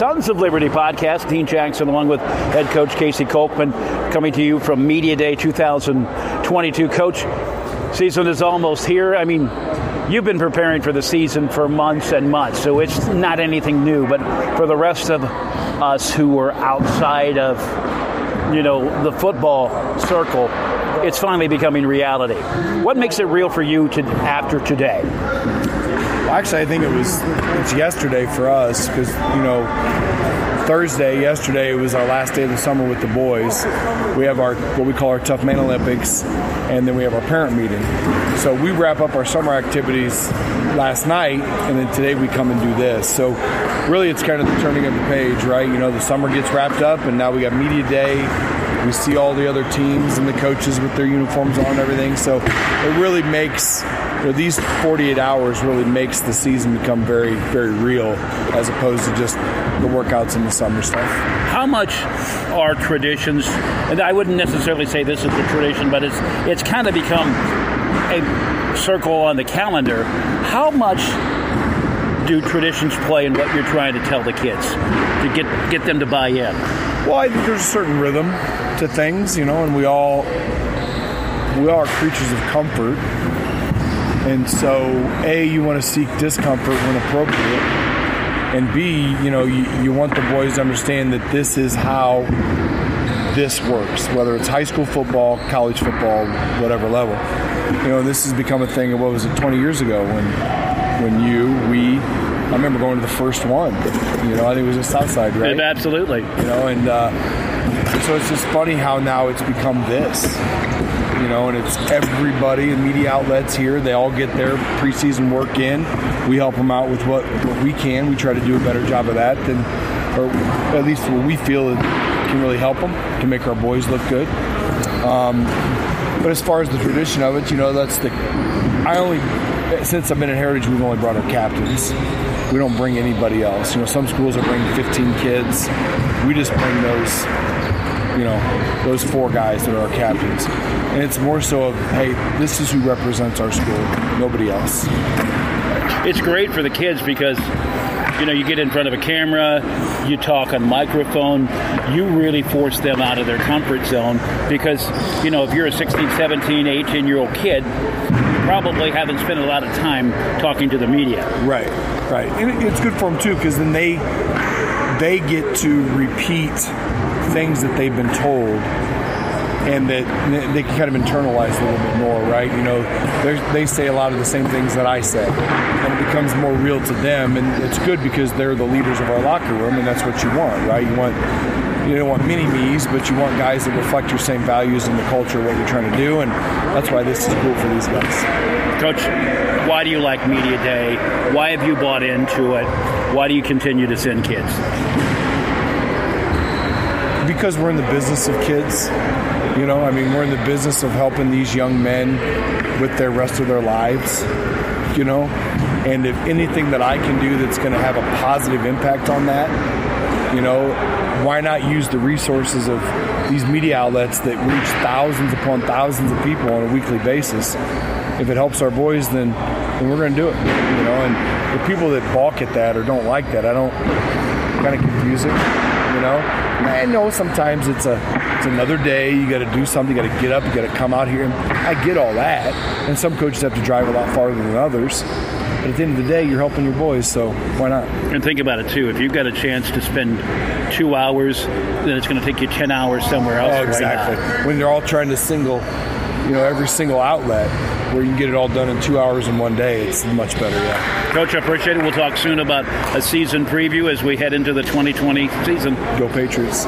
Sons of Liberty podcast. Dean Jackson, along with head coach Casey Kolkman, coming to you from Media Day 2022. Coach, season is almost here. I mean, you've been preparing for the season for months and months, so it's not anything new. But for the rest of us who are outside of, you know, the football circle, it's finally becoming reality. What makes it real for you to, after today? Actually, I think it was it's yesterday for us because you know Thursday yesterday was our last day of the summer with the boys. We have our what we call our Tough Man Olympics, and then we have our parent meeting. So we wrap up our summer activities last night, and then today we come and do this. So really, it's kind of the turning of the page, right? You know, the summer gets wrapped up, and now we got media day we see all the other teams and the coaches with their uniforms on and everything. So it really makes you know, these 48 hours really makes the season become very, very real as opposed to just the workouts in the summer stuff. How much are traditions, and I wouldn't necessarily say this is the tradition, but it's it's kind of become a circle on the calendar. How much do traditions play in what you're trying to tell the kids to get get them to buy in? Well, I think there's a certain rhythm to things, you know, and we all we are creatures of comfort. And so, A, you want to seek discomfort when appropriate. And B, you know, you, you want the boys to understand that this is how this works, whether it's high school football, college football, whatever level. You know, this has become a thing of what was it, 20 years ago when when you, we, I remember going to the first one. You know, I think it was a Southside, right? Absolutely. You know, and uh, so it's just funny how now it's become this. You know, and it's everybody and media outlets here. They all get their preseason work in. We help them out with what, what we can. We try to do a better job of that than, or at least what we feel can really help them to make our boys look good. Um, but as far as the tradition of it, you know, that's the. I only since I've been in Heritage, we've only brought our captains. We don't bring anybody else. You know, some schools are bringing 15 kids. We just bring those, you know, those four guys that are our captains. And it's more so of, hey, this is who represents our school, nobody else. It's great for the kids because you know, you get in front of a camera, you talk on microphone, you really force them out of their comfort zone because, you know, if you're a 16, 17, 18 year old kid, probably haven't spent a lot of time talking to the media. Right, right. And it's good for them too because then they they get to repeat things that they've been told and that they can kind of internalize a little bit more, right? You know, they say a lot of the same things that I say, and it becomes more real to them, and it's good because they're the leaders of our locker room, and that's what you want, right? You want you don't want mini me's, but you want guys that reflect your same values and the culture of what you're trying to do, and that's why this is cool for these guys. Coach, why do you like Media Day? Why have you bought into it? Why do you continue to send kids? Because we're in the business of kids you know, I mean, we're in the business of helping these young men with their rest of their lives, you know, and if anything that I can do that's going to have a positive impact on that, you know, why not use the resources of these media outlets that reach thousands upon thousands of people on a weekly basis? If it helps our boys, then, then we're going to do it, you know, and the people that balk at that or don't like that, I don't kind of confuse it, you know. I know sometimes it's a it's another day. You got to do something. You got to get up. You got to come out here. And I get all that. And some coaches have to drive a lot farther than others. But at the end of the day, you're helping your boys, so why not? And think about it too. If you've got a chance to spend two hours, then it's going to take you ten hours somewhere else. Oh, exactly. When they're all trying to single, you know, every single outlet where you can get it all done in two hours in one day, it's much better. Yeah. Coach, I appreciate it. We'll talk soon about a season preview as we head into the 2020 season. Go Patriots.